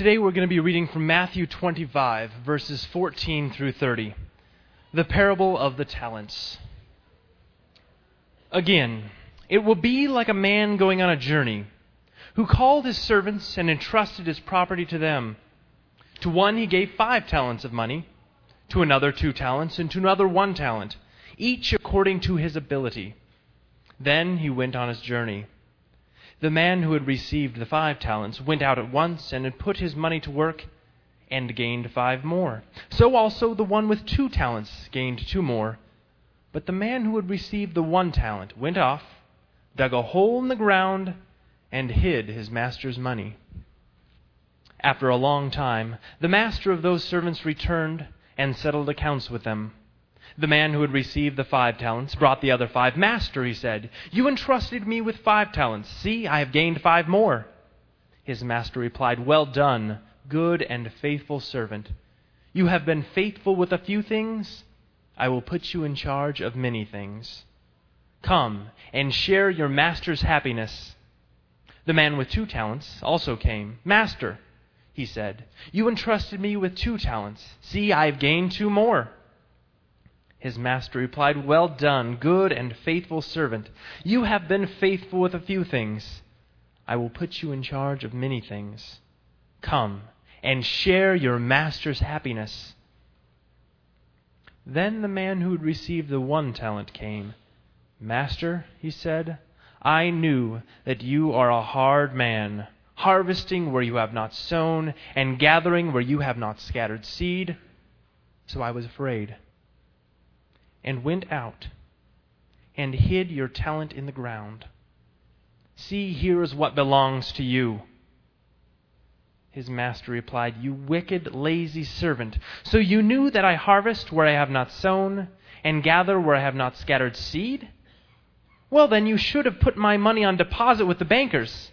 Today we're going to be reading from Matthew 25, verses 14 through 30, the parable of the talents. Again, it will be like a man going on a journey, who called his servants and entrusted his property to them. To one he gave five talents of money, to another two talents, and to another one talent, each according to his ability. Then he went on his journey. The man who had received the five talents went out at once and put his money to work and gained five more. So also the one with two talents gained two more. But the man who had received the one talent went off, dug a hole in the ground, and hid his master's money. After a long time, the master of those servants returned and settled accounts with them. The man who had received the five talents brought the other five. Master, he said, you entrusted me with five talents. See, I have gained five more. His master replied, Well done, good and faithful servant. You have been faithful with a few things. I will put you in charge of many things. Come and share your master's happiness. The man with two talents also came. Master, he said, you entrusted me with two talents. See, I have gained two more. His master replied, Well done, good and faithful servant. You have been faithful with a few things. I will put you in charge of many things. Come and share your master's happiness. Then the man who had received the one talent came. Master, he said, I knew that you are a hard man, harvesting where you have not sown, and gathering where you have not scattered seed. So I was afraid and went out and hid your talent in the ground. See, here is what belongs to you. His master replied, You wicked, lazy servant. So you knew that I harvest where I have not sown, and gather where I have not scattered seed? Well, then you should have put my money on deposit with the bankers,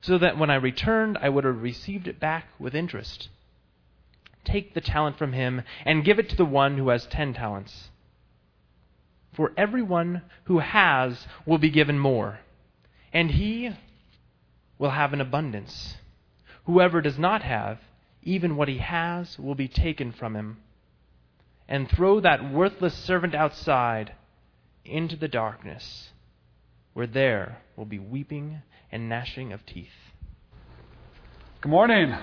so that when I returned I would have received it back with interest. Take the talent from him, and give it to the one who has ten talents. For everyone who has will be given more, and he will have an abundance. Whoever does not have, even what he has will be taken from him. And throw that worthless servant outside into the darkness, where there will be weeping and gnashing of teeth. Good morning.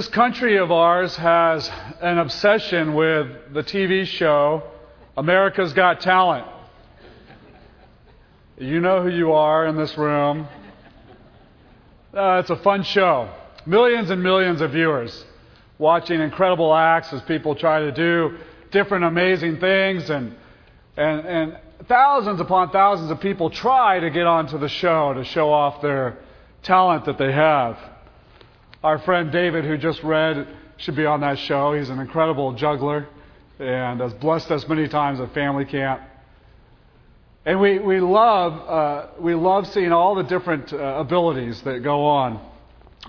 This country of ours has an obsession with the TV show America's Got Talent. You know who you are in this room. Uh, it's a fun show. Millions and millions of viewers watching incredible acts as people try to do different amazing things, and, and, and thousands upon thousands of people try to get onto the show to show off their talent that they have. Our friend David, who just read, should be on that show. He's an incredible juggler and has blessed us many times at family camp. And we, we, love, uh, we love seeing all the different uh, abilities that go on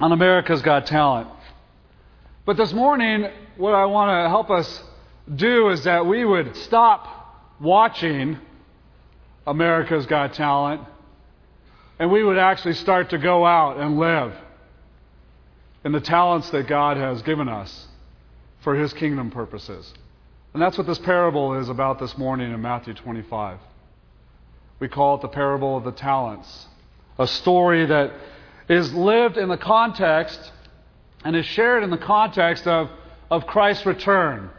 on America's Got Talent. But this morning, what I want to help us do is that we would stop watching America's Got Talent and we would actually start to go out and live and the talents that God has given us for His kingdom purposes. And that's what this parable is about this morning in Matthew 25. We call it the parable of the talents, a story that is lived in the context and is shared in the context of, of Christ's return.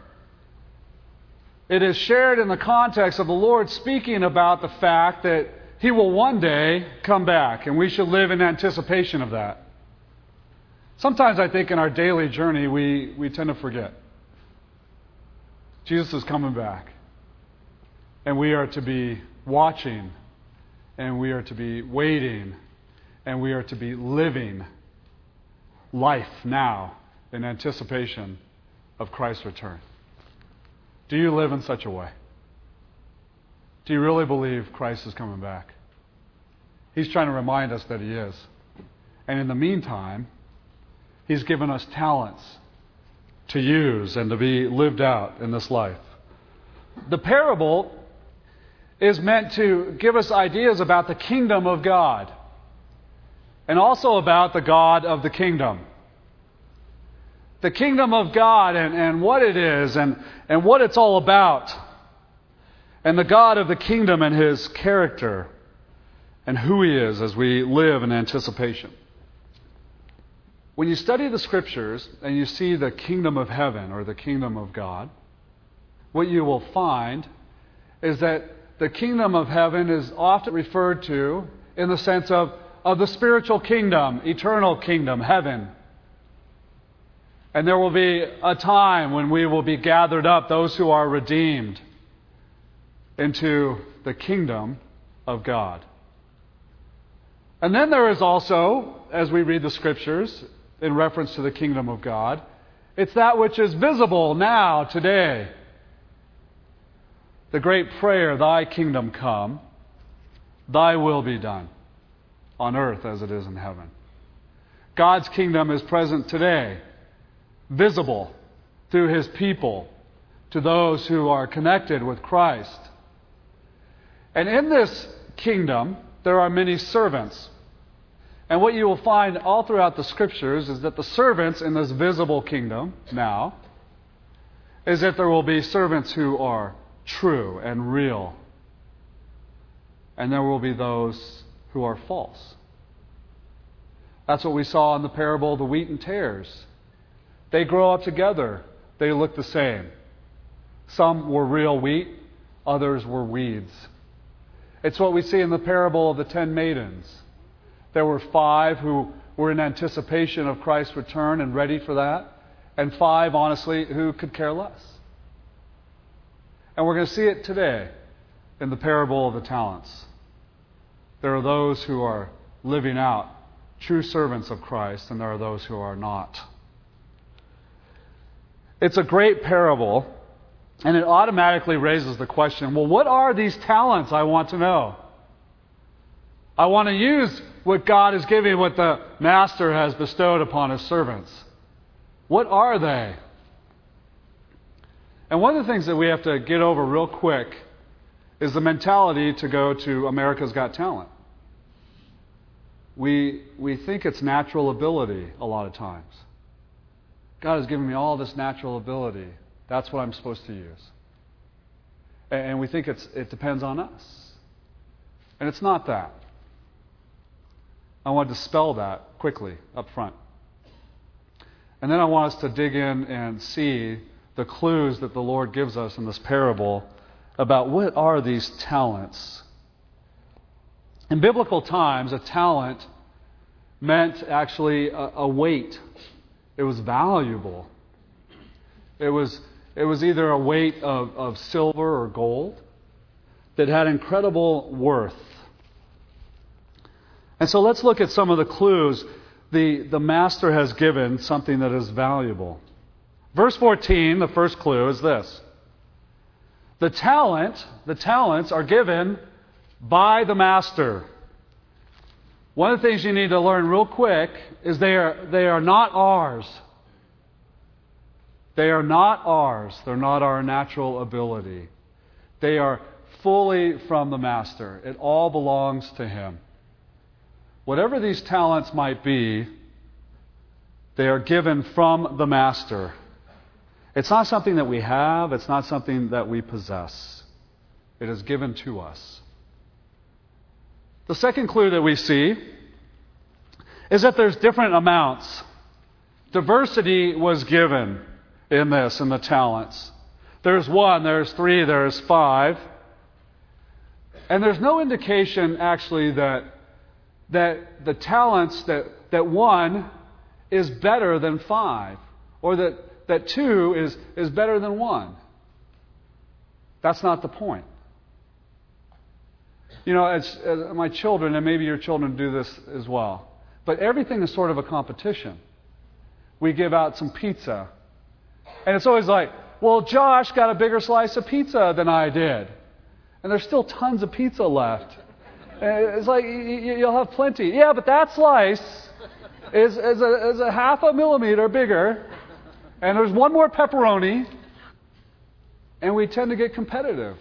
It is shared in the context of the Lord speaking about the fact that He will one day come back, and we should live in anticipation of that. Sometimes I think in our daily journey, we, we tend to forget. Jesus is coming back. And we are to be watching, and we are to be waiting, and we are to be living life now in anticipation of Christ's return. Do you live in such a way? Do you really believe Christ is coming back? He's trying to remind us that He is. And in the meantime, He's given us talents to use and to be lived out in this life. The parable is meant to give us ideas about the kingdom of God. and also about the God of the kingdom. The kingdom of God and, and what it is and, and what it's all about. And the God of the kingdom and his character and who he is as we live in anticipation. When you study the scriptures and you see the kingdom of heaven or the kingdom of God, what you will find is that the kingdom of heaven is often referred to in the sense of, of the spiritual kingdom, eternal kingdom, heaven. And there will be a time when we will be gathered up, those who are redeemed, into the kingdom of God. And then there is also, as we read the scriptures in reference to the kingdom of God, it's that which is visible now, today. The great prayer, Thy kingdom come, Thy will be done, on earth as it is in heaven. God's kingdom is present today, visible through His people to those who are connected with Christ. And in this kingdom, there are many servants. And what you will find all throughout the scriptures is that the servants in this visible kingdom now is that there will be servants who are true and real. And there will be those who are false. That's what we saw in the parable of the wheat and tares. They grow up together, they look the same. Some were real wheat, others were weeds. It's what we see in the parable of the ten maidens. There were five who were in anticipation of Christ's return and ready for that, and five, honestly, who could care less. And we're going to see it today in the parable of the talents. There are those who are living out true servants of Christ, and there are those who are not. It's a great parable, and it automatically raises the question well, what are these talents? I want to know. I want to use what God is giving, what the Master has bestowed upon his servants. What are they? And one of the things that we have to get over real quick is the mentality to go to America's Got Talent. We, we think it's natural ability a lot of times. God has given me all this natural ability. That's what I'm supposed to use. And we think it's, it depends on us. And it's not that. I want to dispel that quickly up front. And then I want us to dig in and see the clues that the Lord gives us in this parable about what are these talents. In biblical times, a talent meant actually a, a weight. It was valuable. It was, it was either a weight of, of silver or gold that had incredible worth. And so let's look at some of the clues the, the master has given something that is valuable. Verse 14, the first clue is this. The talent, the talents are given by the master. One of the things you need to learn real quick is they are, they are not ours. They are not ours. They're not our natural ability. They are fully from the Master. It all belongs to Him. Whatever these talents might be, they are given from the Master. It's not something that we have, it's not something that we possess. It is given to us. The second clue that we see is that there's different amounts. Diversity was given in this, in the talents. There's one, there's three, there's five. And there's no indication actually that that the talents that, that one is better than five, or that, that two is, is better than one. That's not the point. You know, as, as my children, and maybe your children do this as well, but everything is sort of a competition. We give out some pizza, and it's always like, well, Josh got a bigger slice of pizza than I did. And there's still tons of pizza left. Uh, it's like you'll have plenty. Yeah, but that slice is, is, a, is a half a millimeter bigger, and there's one more pepperoni, and we tend to get competitive.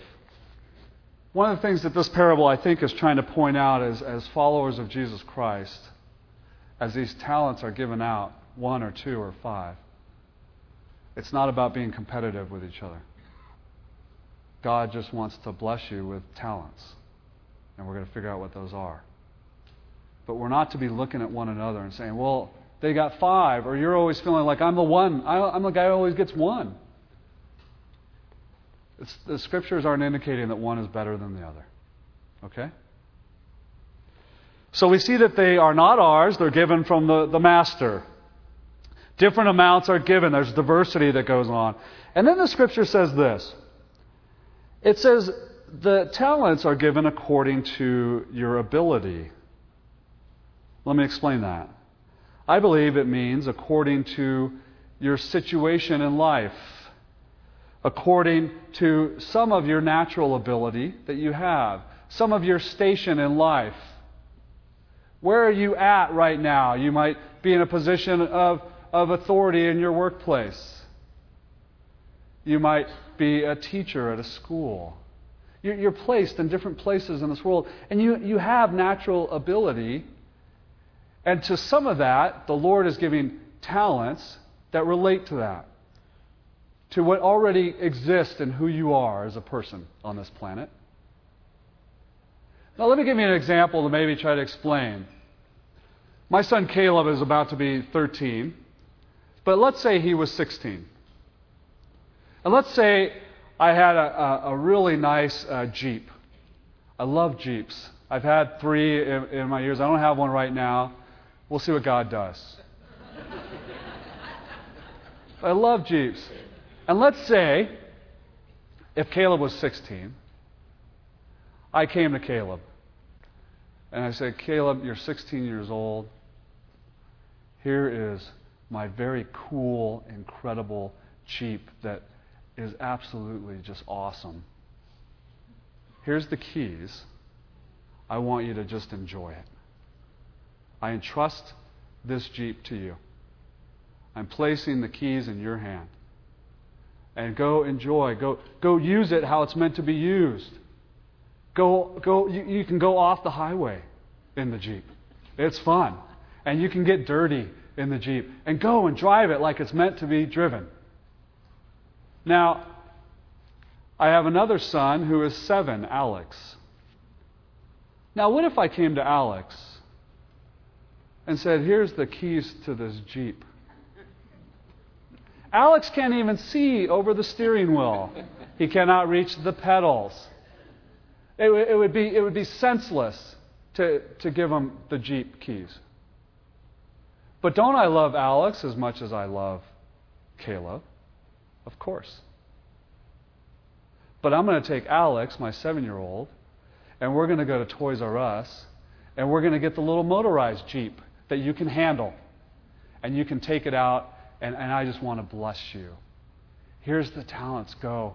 One of the things that this parable, I think, is trying to point out is as followers of Jesus Christ as these talents are given out one or two or five. It's not about being competitive with each other. God just wants to bless you with talents. And we're going to figure out what those are. But we're not to be looking at one another and saying, well, they got five, or you're always feeling like I'm the one. I'm the guy who always gets one. It's, the scriptures aren't indicating that one is better than the other. Okay? So we see that they are not ours, they're given from the, the master. Different amounts are given, there's diversity that goes on. And then the scripture says this it says, the talents are given according to your ability. Let me explain that. I believe it means according to your situation in life, according to some of your natural ability that you have, some of your station in life. Where are you at right now? You might be in a position of, of authority in your workplace. You might be a teacher at a school. You're, placed in different places in this world, and you, you have natural ability. And to some of that, the Lord is giving talents that relate to that, to what already exists in who you are as a person on this planet. Now, let me give you an example to maybe try to explain. My son Caleb is about to be 13, but let's say he was 16. And let's say I had a, a, a really nice uh, Jeep. I love Jeeps. I've had three in, in my years. I don't have one right now. We'll see what God does. I love Jeeps. And let's say if Caleb was 16 I came to Caleb and I said, Caleb, you're 16 years old. Here is my very cool, incredible Jeep that is absolutely just awesome. Here's the keys. I want you to just enjoy it. I entrust this Jeep to you. I'm placing the keys in your hand. And go enjoy. Go, go use it how it's meant to be used. Go, go, you, you can go off the highway in the Jeep. It's fun. And you can get dirty in the Jeep. And go and drive it like it's meant to be driven. Now, I have another son who is seven, Alex. Now, what if I came to Alex and said, Here's the keys to this Jeep? Alex can't even see over the steering wheel, he cannot reach the pedals. It, it, would, be, it would be senseless to, to give him the Jeep keys. But don't I love Alex as much as I love Caleb? Of course. But I'm going to take Alex, my seven year old, and we're going to go to Toys R Us, and we're going to get the little motorized Jeep that you can handle. And you can take it out, and, and I just want to bless you. Here's the talents go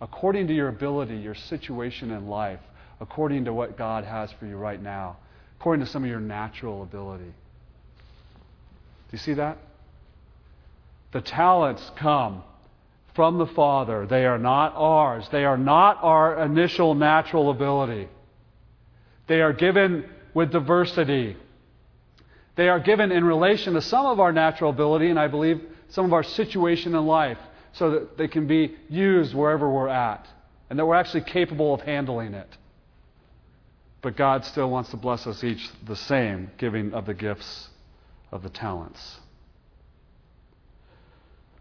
according to your ability, your situation in life, according to what God has for you right now, according to some of your natural ability. Do you see that? The talents come from the Father. They are not ours. They are not our initial natural ability. They are given with diversity. They are given in relation to some of our natural ability, and I believe some of our situation in life so that they can be used wherever we're at and that we're actually capable of handling it. But God still wants to bless us each the same, giving of the gifts of the talents.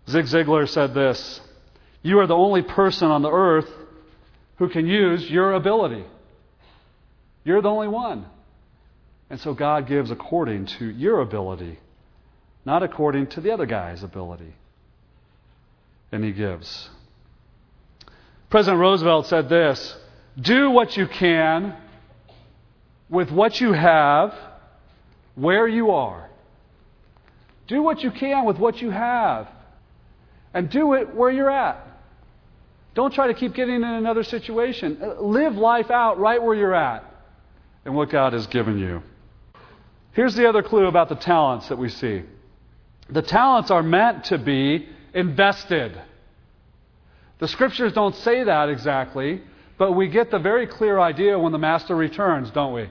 Zig Ziglar said this You are the only person on the earth who can use your ability. You're the only one. And so God gives according to your ability, not according to the other guy's ability and he gives. President Roosevelt said this Do what you can with what you have where you are. Do what you can with what you have. And do it where you're at. Don't try to keep getting in another situation. Uh, live life out right where you're at and what God has given you. Here's the other clue about the talents that we see the talents are meant to be invested. The scriptures don't say that exactly, but we get the very clear idea when the master returns, don't we?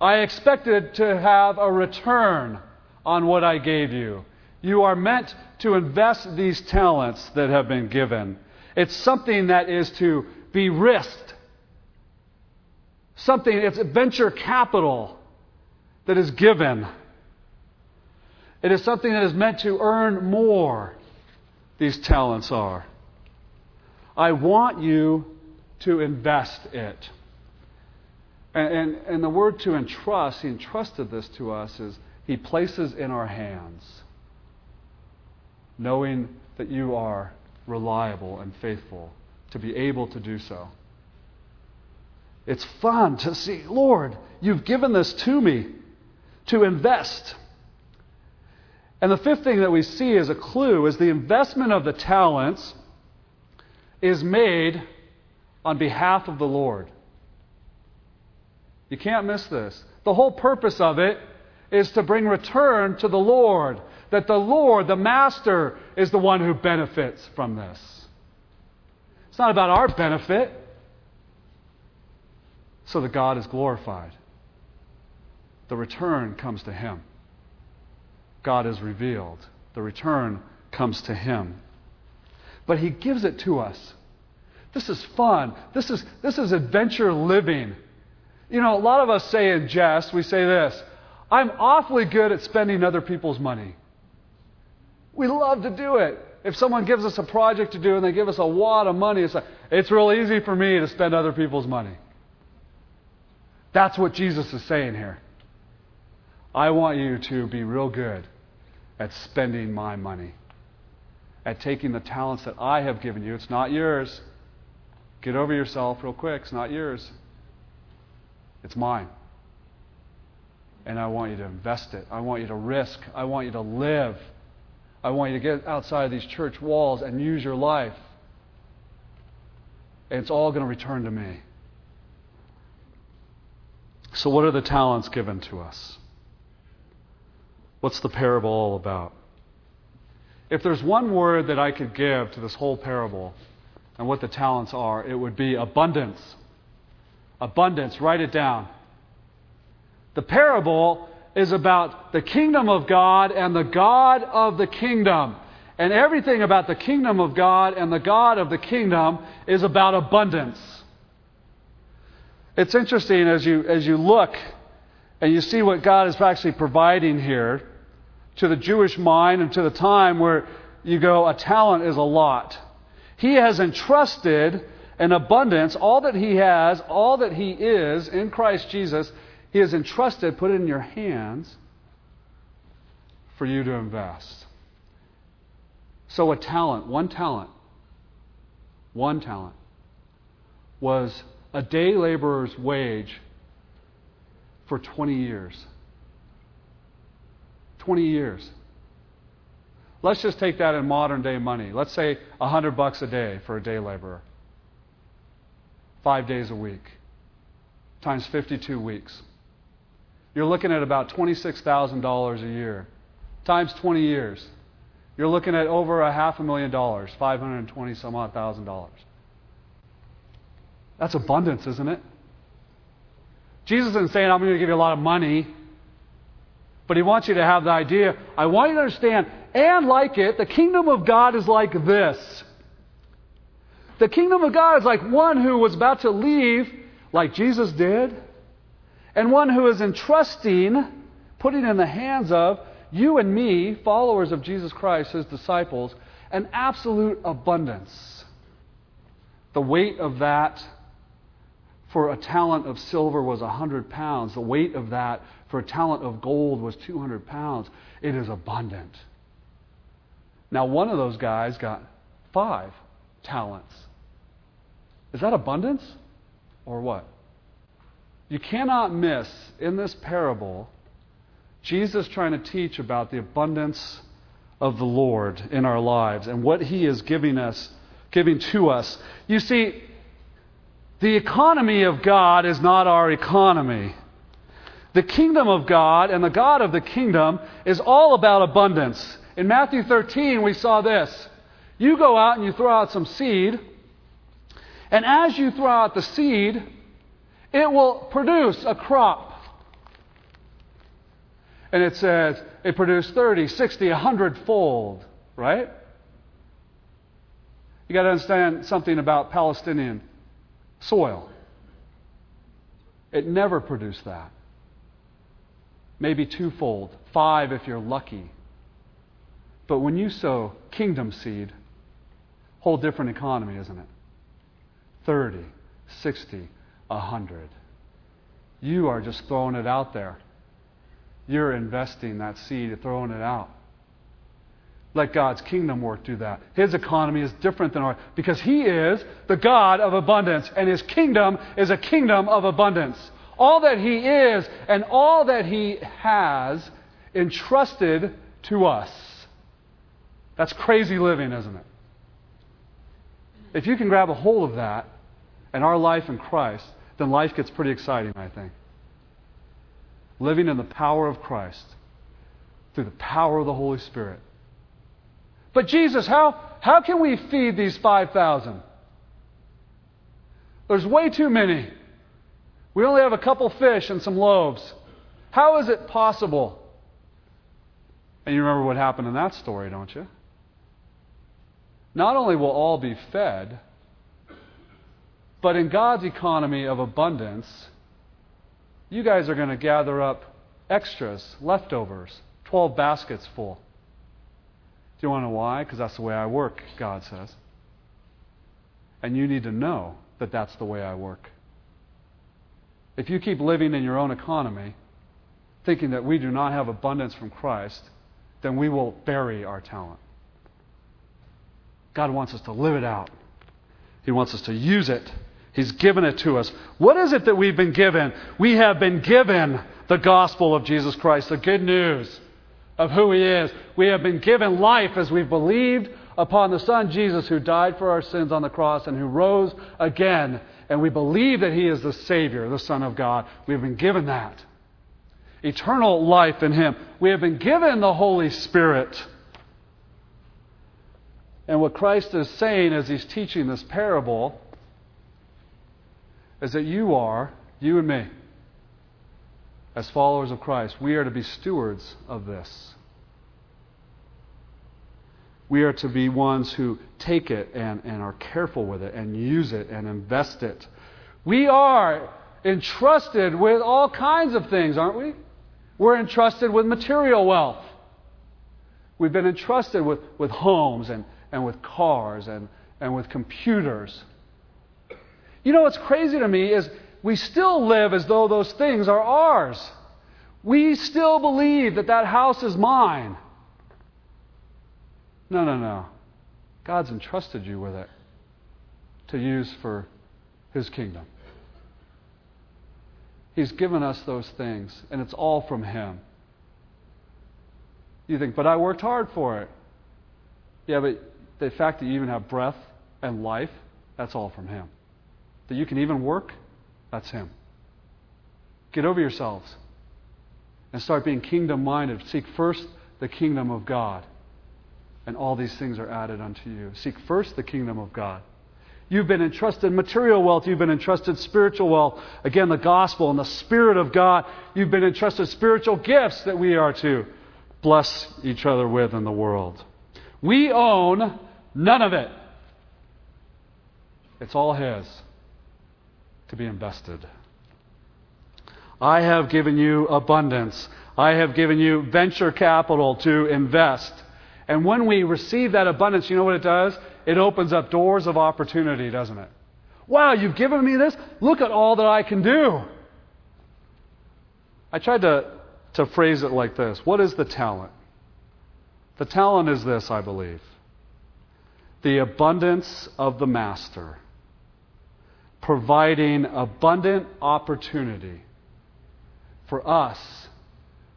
I expected to have a return on what I gave you. You are meant to invest these talents that have been given. It's something that is to be risked. Something, it's venture capital that is given. It is something that is meant to earn more, these talents are. I want you to invest it. And, and, and, the word to entrust, he entrusted this to us, is he places in our hands, knowing that you are reliable and faithful to be able to do so. It's fun to see, Lord, you've given this to me to invest. And the fifth thing that we see as a clue is the investment of the talents is made on behalf of the Lord. You can't miss this. The whole purpose of it is to bring return to the Lord, that the Lord, the Master, is the one who benefits from this. It's not about our benefit, so that God is glorified. The return comes to Him. God is revealed. The return comes to Him. But He gives it to us. This is fun. This is, this is adventure living. You know, a lot of us say in jest, we say this I'm awfully good at spending other people's money. We love to do it. If someone gives us a project to do and they give us a wad of money, it's, like, it's real easy for me to spend other people's money. That's what Jesus is saying here. I want you to be real good at spending my money, at taking the talents that I have given you. It's not yours. Get over yourself real quick. It's not yours. It's mine. And I want you to invest it. I want you to risk. I want you to live. I want you to get outside of these church walls and use your life. And it's all going to return to me. So, what are the talents given to us? What's the parable all about? If there's one word that I could give to this whole parable and what the talents are, it would be abundance. Abundance, write it down. The parable is about the kingdom of God and the God of the kingdom. And everything about the kingdom of God and the God of the kingdom is about abundance. It's interesting as you, as you look and you see what God is actually providing here to the Jewish mind and to the time where you go, a talent is a lot. He has entrusted in abundance, all that He has, all that He is in Christ Jesus, He has entrusted, put it in your hands for you to invest. So, a talent, one talent, one talent, was a day laborer's wage for 20 years. 20 years. Let's just take that in modern day money. Let's say 100 bucks a day for a day laborer five days a week, times 52 weeks. You're looking at about $26,000 a year, times 20 years. You're looking at over a half a million dollars, 520 some odd thousand dollars. That's abundance, isn't it? Jesus isn't saying, I'm going to give you a lot of money, but he wants you to have the idea. I want you to understand and like it, the kingdom of God is like this. The kingdom of God is like one who was about to leave, like Jesus did, and one who is entrusting, putting in the hands of you and me, followers of Jesus Christ, his disciples, an absolute abundance. The weight of that for a talent of silver was 100 pounds. The weight of that for a talent of gold was 200 pounds. It is abundant. Now, one of those guys got five talents. Is that abundance or what? You cannot miss in this parable Jesus trying to teach about the abundance of the Lord in our lives and what he is giving us giving to us. You see the economy of God is not our economy. The kingdom of God and the God of the kingdom is all about abundance. In Matthew 13, we saw this. You go out and you throw out some seed, and as you throw out the seed, it will produce a crop. and it says it produced 30, 60, 100 fold, right? You got to understand something about Palestinian soil. It never produced that. Maybe twofold, five if you're lucky. But when you sow kingdom seed, whole different economy, isn't it? 30, 60, 100. You are just throwing it out there. You're investing that seed, throwing it out. Let God's kingdom work do that. His economy is different than ours because He is the God of abundance, and His kingdom is a kingdom of abundance. All that He is and all that He has entrusted to us. That's crazy living, isn't it? If you can grab a hold of that and our life in Christ, then life gets pretty exciting, I think. Living in the power of Christ through the power of the Holy Spirit. But Jesus, how, how can we feed these 5,000? There's way too many. We only have a couple fish and some loaves. How is it possible? And you remember what happened in that story, don't you? Not only will all be fed, but in God's economy of abundance, you guys are going to gather up extras, leftovers, 12 baskets full. Do you want to know why? Because that's the way I work, God says. And you need to know that that's the way I work. If you keep living in your own economy, thinking that we do not have abundance from Christ, then we will bury our talent. God wants us to live it out, He wants us to use it. He's given it to us. What is it that we've been given? We have been given the gospel of Jesus Christ, the good news of who He is. We have been given life as we've believed upon the Son Jesus who died for our sins on the cross and who rose again. And we believe that He is the Savior, the Son of God. We've been given that. Eternal life in Him. We have been given the Holy Spirit. And what Christ is saying as He's teaching this parable is that you are, you and me, as followers of Christ, we are to be stewards of this. We are to be ones who take it and, and are careful with it and use it and invest it. We are entrusted with all kinds of things, aren't we? We're entrusted with material wealth. We've been entrusted with, with homes and, and with cars and, and with computers. You know what's crazy to me is we still live as though those things are ours. We still believe that that house is mine. No, no, no. God's entrusted you with it to use for His kingdom. He's given us those things, and it's all from Him. You think, but I worked hard for it. Yeah, but the fact that you even have breath and life, that's all from Him. That you can even work, that's Him. Get over yourselves and start being kingdom minded. Seek first the kingdom of God, and all these things are added unto you. Seek first the kingdom of God. You've been entrusted material wealth. You've been entrusted spiritual wealth. Again, the gospel and the Spirit of God. You've been entrusted spiritual gifts that we are to bless each other with in the world. We own none of it. It's all His to be invested. I have given you abundance. I have given you venture capital to invest. And when we receive that abundance, you know what it does? It opens up doors of opportunity, doesn't it? Wow, you've given me this? Look at all that I can do. I tried to, to phrase it like this What is the talent? The talent is this, I believe the abundance of the Master, providing abundant opportunity for us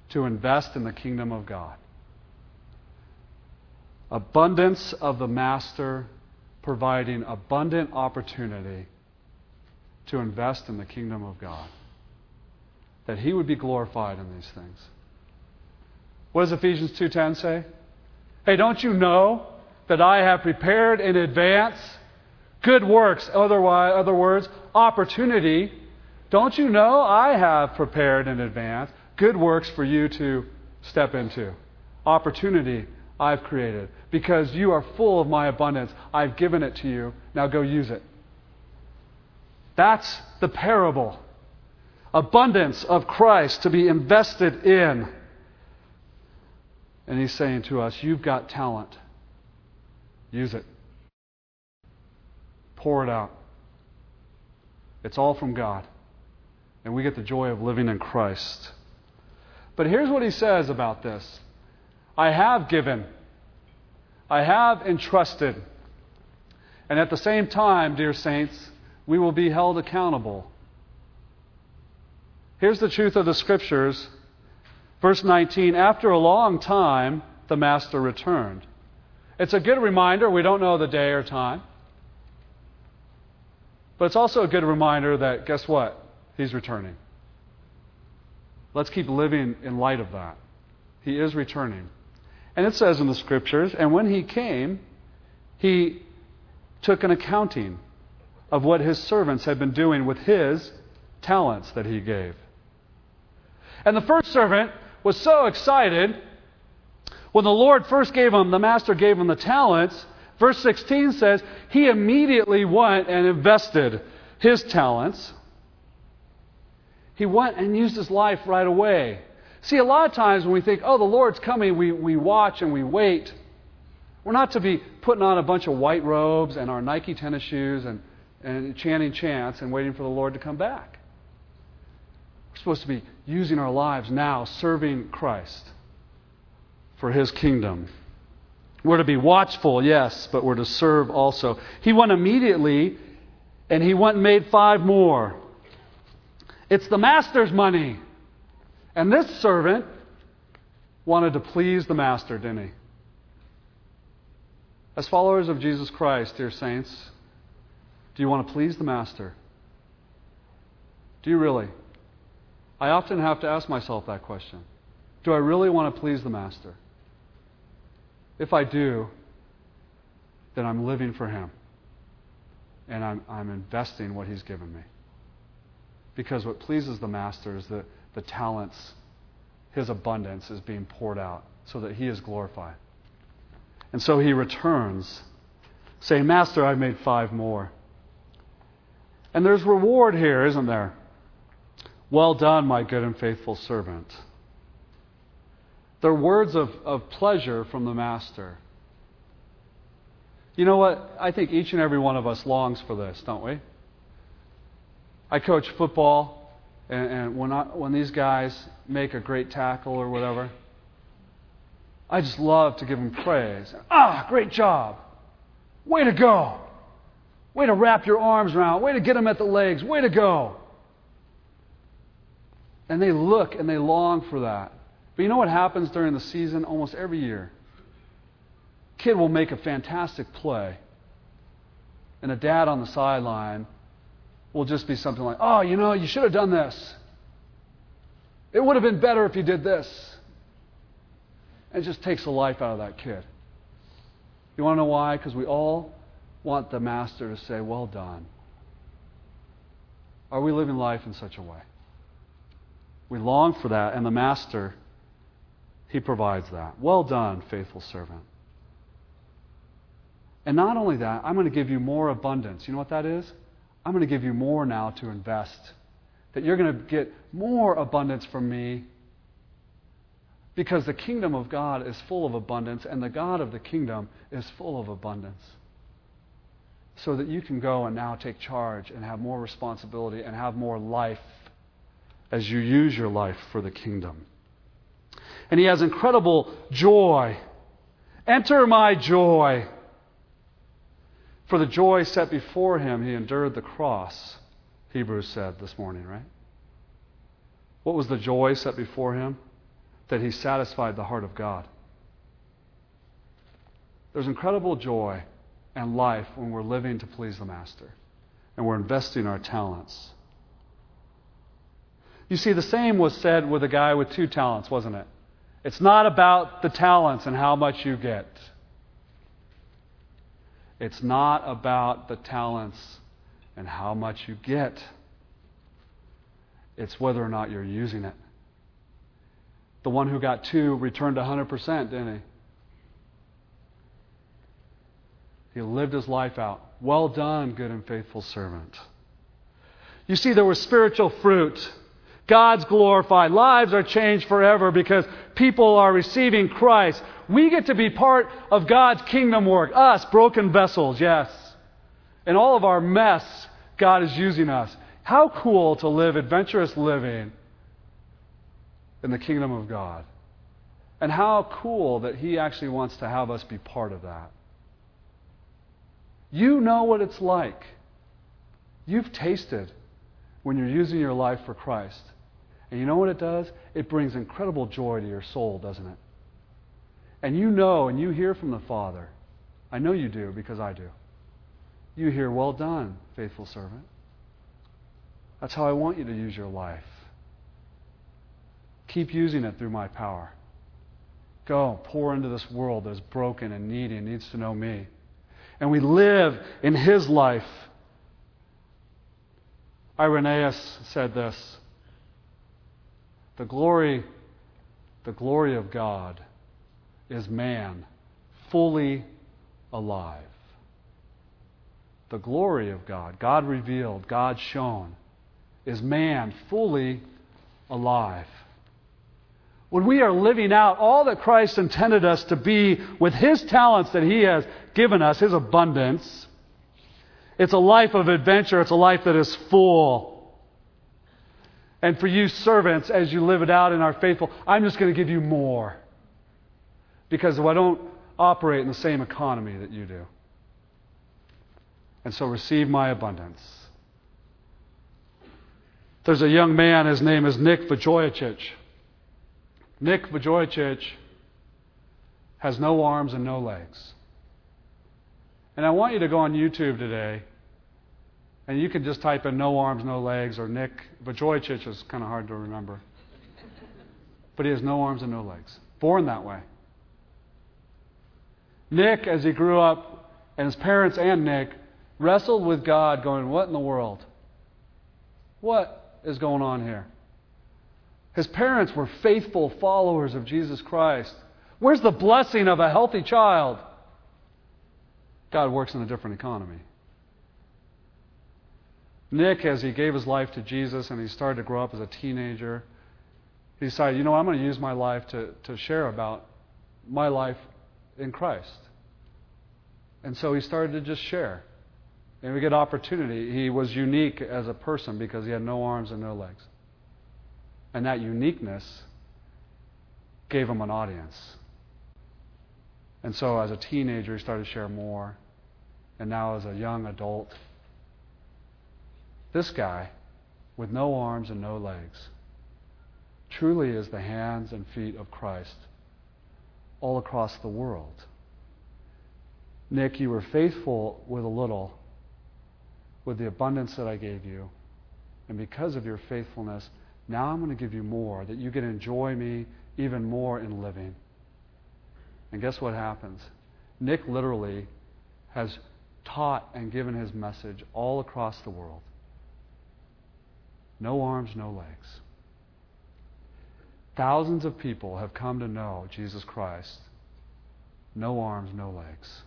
to invest in the kingdom of God abundance of the Master providing abundant opportunity to invest in the kingdom of God. That he would be glorified in these things. What does Ephesians 2:10 say? Hey, don't you know that I have prepared in advance good works, otherwise, other words, opportunity. Don't you know I have prepared in advance good works for you to step into. Opportunity I've created. Because you are full of my abundance, I've given it to you. Now go use it. That's the parable. Abundance of Christ to be invested in. And he's saying to us, You've got talent. Use it. Pour it out. It's all from God. And we get the joy of living in Christ. But here's what he says about this I have given, I have entrusted. And at the same time, dear saints, we will be held accountable. Here's the truth of the scriptures. Verse 19 After a long time, the master returned. It's a good reminder. We don't know the day or time. But it's also a good reminder that, guess what? He's returning. Let's keep living in light of that. He is returning. And it says in the scriptures, and when he came, he took an accounting of what his servants had been doing with his talents that he gave. And the first servant was so excited when the Lord first gave him, the master gave him the talents. Verse 16 says, he immediately went and invested his talents. He went and used his life right away. See, a lot of times when we think, oh, the Lord's coming, we, we watch and we wait. We're not to be putting on a bunch of white robes and our Nike tennis shoes and, and chanting chants and waiting for the Lord to come back. We're supposed to be using our lives now, serving Christ for his kingdom. We're to be watchful, yes, but we're to serve also. He went immediately, and he went and made five more. It's the master's money. And this servant wanted to please the master, didn't he? As followers of Jesus Christ, dear saints, do you want to please the master? Do you really? I often have to ask myself that question. Do I really want to please the master? If I do, then I'm living for him. And I'm, I'm investing what he's given me. Because what pleases the master is that the talents, his abundance, is being poured out so that he is glorified. And so he returns, saying, Master, I've made five more. And there's reward here, isn't there? Well done, my good and faithful servant. They're words of, of pleasure from the master. You know what? I think each and every one of us longs for this, don't we? I coach football, and, and when, I, when these guys make a great tackle or whatever, I just love to give them praise. Ah, great job. Way to go. Way to wrap your arms around. Way to get them at the legs. Way to go. And they look and they long for that. But you know what happens during the season almost every year? Kid will make a fantastic play, and a dad on the sideline will just be something like, Oh, you know, you should have done this. It would have been better if you did this. And it just takes the life out of that kid. You want to know why? Because we all want the master to say, Well done. Are we living life in such a way? We long for that, and the master, he provides that. Well done, faithful servant. And not only that, I'm going to give you more abundance. You know what that is? I'm going to give you more now to invest. That you're going to get more abundance from me because the kingdom of God is full of abundance and the God of the kingdom is full of abundance. So that you can go and now take charge and have more responsibility and have more life as you use your life for the kingdom. And he has incredible joy. Enter my joy. For the joy set before him, he endured the cross, Hebrews said this morning, right? What was the joy set before him? That he satisfied the heart of God. There's incredible joy and life when we're living to please the Master and we're investing our talents. You see, the same was said with a guy with two talents, wasn't it? It's not about the talents and how much you get. It's not about the talents and how much you get. It's whether or not you're using it. The one who got two returned 100%, didn't he? He lived his life out. Well done, good and faithful servant. You see, there was spiritual fruit. God's glorified. Lives are changed forever because people are receiving Christ. We get to be part of God's kingdom work. Us, broken vessels, yes. In all of our mess, God is using us. How cool to live adventurous living in the kingdom of God. And how cool that He actually wants to have us be part of that. You know what it's like. You've tasted when you're using your life for Christ. And you know what it does? It brings incredible joy to your soul, doesn't it? And you know and you hear from the Father. I know you do because I do. You hear, Well done, faithful servant. That's how I want you to use your life. Keep using it through my power. Go, pour into this world that is broken and needy and needs to know me. And we live in his life. Irenaeus said this The glory, the glory of God is man fully alive. The glory of God, God revealed, God shown, is man fully alive. When we are living out all that Christ intended us to be with His talents that He has given us, His abundance, it's a life of adventure. It's a life that is full. And for you servants, as you live it out and are faithful, I'm just going to give you more. Because I don't operate in the same economy that you do. And so receive my abundance. There's a young man, his name is Nick Vujicic. Nick Vujicic has no arms and no legs. And I want you to go on YouTube today, and you can just type in no arms, no legs, or Nick Vujicic is kind of hard to remember. But he has no arms and no legs. Born that way. Nick, as he grew up, and his parents and Nick, wrestled with God, going, What in the world? What is going on here? His parents were faithful followers of Jesus Christ. Where's the blessing of a healthy child? God works in a different economy. Nick, as he gave his life to Jesus and he started to grow up as a teenager, he decided, you know, I'm going to use my life to, to share about my life in Christ. And so he started to just share. And we get opportunity. He was unique as a person because he had no arms and no legs. And that uniqueness gave him an audience. And so as a teenager, he started to share more. And now as a young adult, this guy, with no arms and no legs, truly is the hands and feet of Christ all across the world. Nick, you were faithful with a little, with the abundance that I gave you. And because of your faithfulness, now I'm going to give you more, that you can enjoy me even more in living. And guess what happens? Nick literally has taught and given his message all across the world. No arms, no legs. Thousands of people have come to know Jesus Christ. No arms, no legs.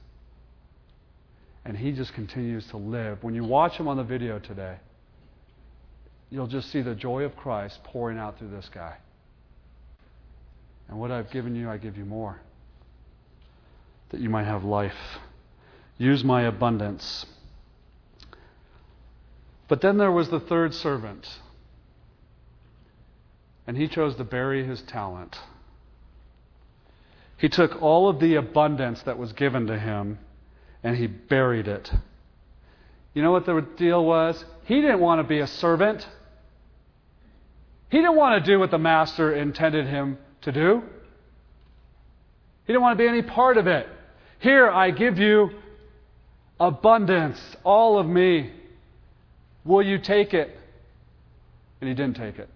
And he just continues to live. When you watch him on the video today, you'll just see the joy of Christ pouring out through this guy. And what I've given you, I give you more, that you might have life. Use my abundance. But then there was the third servant, and he chose to bury his talent. He took all of the abundance that was given to him and he buried it. You know what the deal was? He didn't want to be a servant. He didn't want to do what the master intended him to do. He didn't want to be any part of it. Here, I give you abundance, all of me. Will you take it? And he didn't take it.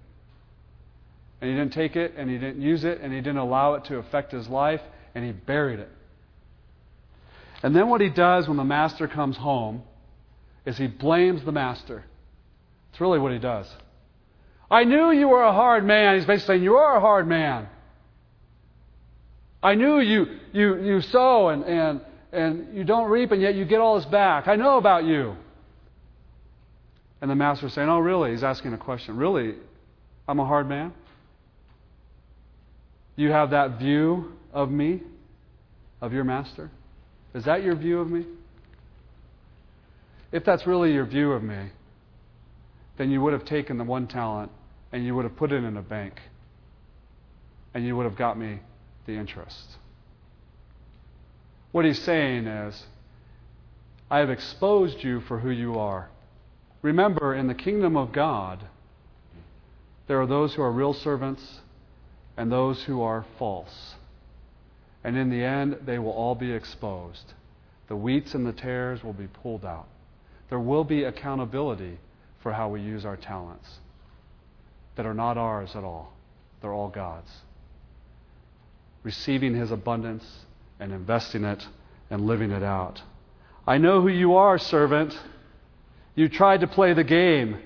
And he didn't take it, and he didn't use it, and he didn't allow it to affect his life, and he buried it. And then what he does when the master comes home is he blames the master. It's really what he does. I knew you were a hard man. He's basically saying, You are a hard man. I knew you, you, you sow and, and, and you don't reap, and yet you get all this back. I know about you. And the master's saying, Oh, really? He's asking a question. Really? I'm a hard man? You have that view of me, of your master? Is that your view of me? If that's really your view of me, then you would have taken the one talent and you would have put it in a bank and you would have got me the interest. What he's saying is, I have exposed you for who you are. Remember, in the kingdom of God, there are those who are real servants and those who are false. And in the end, they will all be exposed. The wheats and the tares will be pulled out. There will be accountability for how we use our talents that are not ours at all, they're all God's. Receiving His abundance and investing it and living it out. I know who you are, servant. You tried to play the game.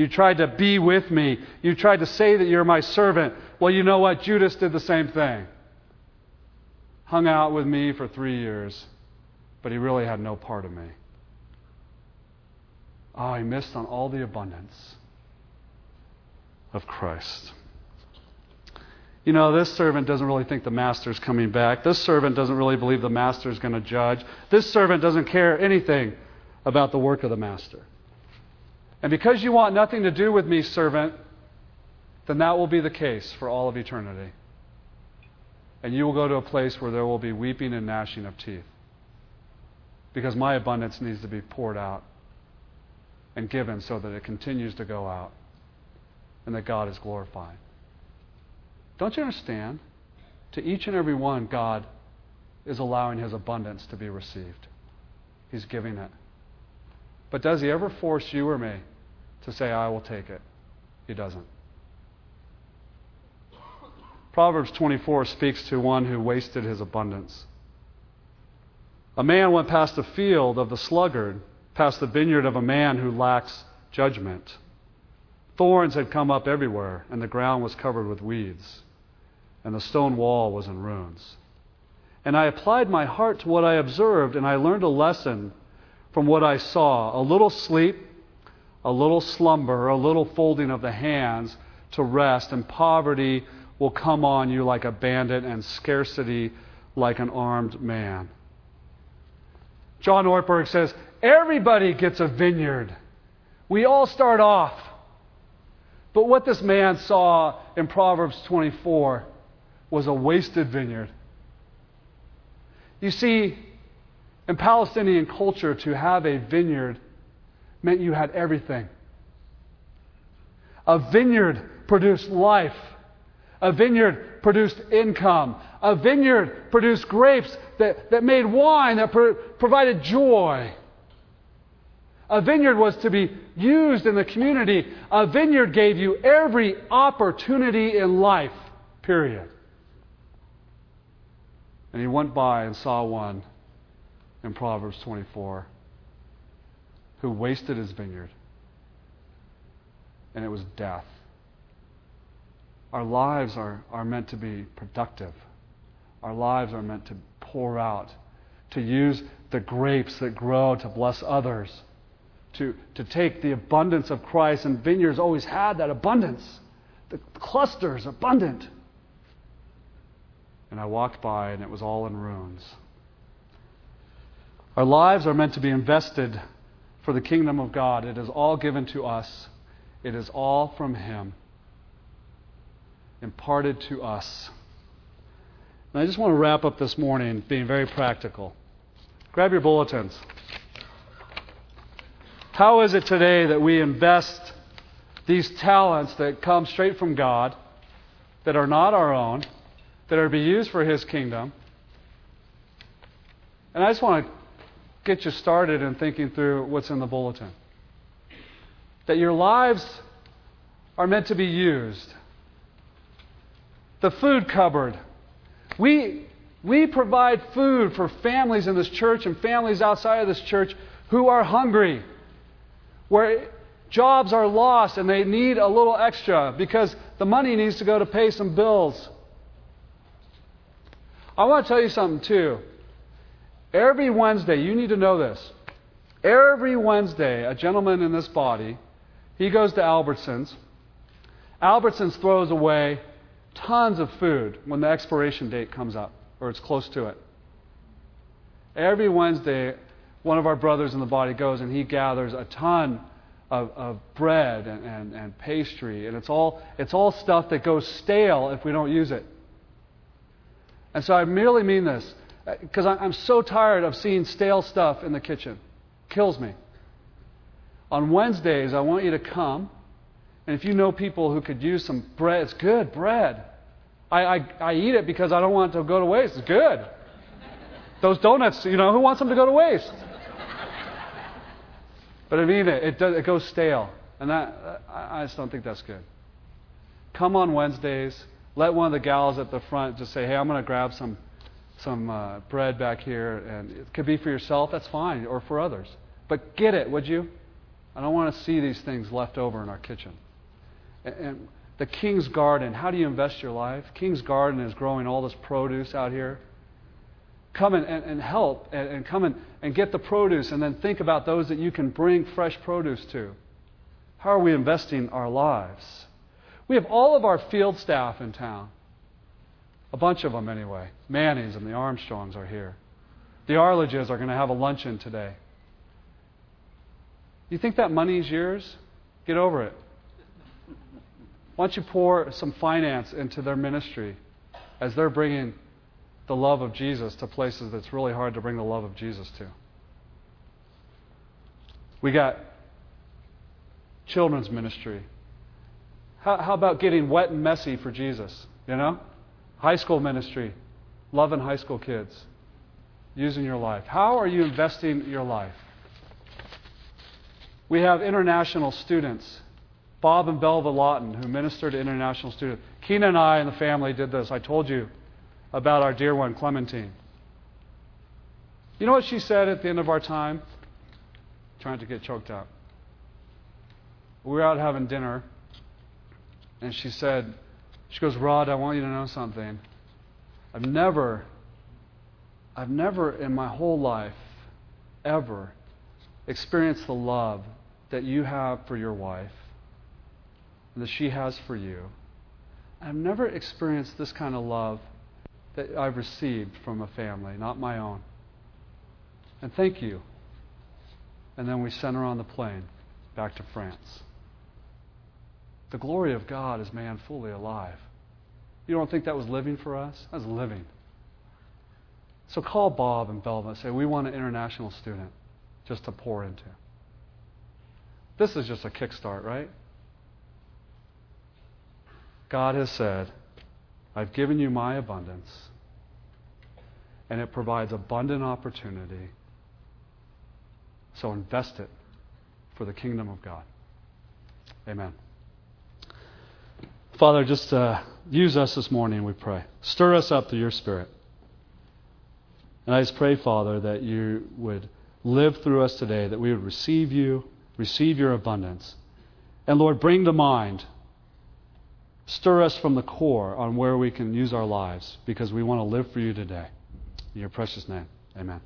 You tried to be with me. You tried to say that you're my servant. Well, you know what? Judas did the same thing. Hung out with me for three years, but he really had no part of me. Oh, he missed on all the abundance of Christ. You know, this servant doesn't really think the master's coming back. This servant doesn't really believe the master's going to judge. This servant doesn't care anything about the work of the master. And because you want nothing to do with me, servant, then that will be the case for all of eternity. And you will go to a place where there will be weeping and gnashing of teeth. Because my abundance needs to be poured out and given so that it continues to go out and that God is glorified. Don't you understand? To each and every one, God is allowing his abundance to be received. He's giving it. But does he ever force you or me to say, I will take it? He doesn't. Proverbs 24 speaks to one who wasted his abundance. A man went past the field of the sluggard, past the vineyard of a man who lacks judgment. Thorns had come up everywhere, and the ground was covered with weeds, and the stone wall was in ruins. And I applied my heart to what I observed, and I learned a lesson from what I saw a little sleep, a little slumber, a little folding of the hands to rest, and poverty will come on you like a bandit, and scarcity like an armed man. John Ortberg says, Everybody gets a vineyard. We all start off. But what this man saw in Proverbs 24 was a wasted vineyard. You see, in Palestinian culture, to have a vineyard meant you had everything. A vineyard produced life. A vineyard produced income. A vineyard produced grapes that, that made wine, that pro- provided joy. A vineyard was to be used in the community. A vineyard gave you every opportunity in life, period. And he went by and saw one in Proverbs 24 who wasted his vineyard. And it was death. Our lives are, are meant to be productive. Our lives are meant to pour out, to use the grapes that grow to bless others, to, to take the abundance of Christ. And vineyards always had that abundance. The clusters abundant. And I walked by, and it was all in ruins. Our lives are meant to be invested for the kingdom of God. It is all given to us, it is all from Him, imparted to us. And I just want to wrap up this morning being very practical. Grab your bulletins. How is it today that we invest these talents that come straight from God, that are not our own, that are to be used for His kingdom? And I just want to get you started in thinking through what's in the bulletin. That your lives are meant to be used. The food cupboard. We, we provide food for families in this church and families outside of this church who are hungry, where jobs are lost and they need a little extra because the money needs to go to pay some bills. I want to tell you something, too. Every Wednesday, you need to know this. Every Wednesday, a gentleman in this body, he goes to Albertsons. Albertsons throws away tons of food when the expiration date comes up or it's close to it. Every Wednesday, one of our brothers in the body goes and he gathers a ton of, of bread and, and, and pastry, and it's all, it's all stuff that goes stale if we don't use it. And so I merely mean this because I'm so tired of seeing stale stuff in the kitchen. Kills me. On Wednesdays, I want you to come, and if you know people who could use some bread, it's good bread. I, I, I eat it because I don't want it to go to waste. It's good. Those donuts, you know, who wants them to go to waste? But I mean it. It, does, it goes stale. And that, I just don't think that's good. Come on Wednesdays. Let one of the gals at the front just say, hey, I'm going to grab some, some uh, bread back here. And it could be for yourself. That's fine. Or for others. But get it, would you? I don't want to see these things left over in our kitchen. And, and the King's Garden, how do you invest your life? King's Garden is growing all this produce out here come and, and, and help and, and come and, and get the produce and then think about those that you can bring fresh produce to. How are we investing our lives? We have all of our field staff in town. A bunch of them, anyway. Manny's and the Armstrongs are here. The Arledges are going to have a luncheon today. You think that money is yours? Get over it. Why don't you pour some finance into their ministry as they're bringing the love of Jesus to places that's really hard to bring the love of Jesus to. We got children's ministry. How, how about getting wet and messy for Jesus? You know? High school ministry, loving high school kids, using your life. How are you investing your life? We have international students. Bob and Belva Lawton, who minister to international students. Keena and I and the family did this. I told you about our dear one, Clementine. You know what she said at the end of our time? Trying to get choked up. We were out having dinner, and she said, She goes, Rod, I want you to know something. I've never, I've never in my whole life ever experienced the love that you have for your wife and that she has for you. I've never experienced this kind of love that I've received from a family, not my own. And thank you. And then we sent her on the plane back to France. The glory of God is man fully alive. You don't think that was living for us? That was living. So call Bob and Belva and say, We want an international student just to pour into. This is just a kickstart, right? God has said, I've given you my abundance, and it provides abundant opportunity. So invest it for the kingdom of God. Amen. Father, just uh, use us this morning, we pray. Stir us up through your Spirit. And I just pray, Father, that you would live through us today, that we would receive you, receive your abundance. And Lord, bring to mind Stir us from the core on where we can use our lives because we want to live for you today. In your precious name, amen.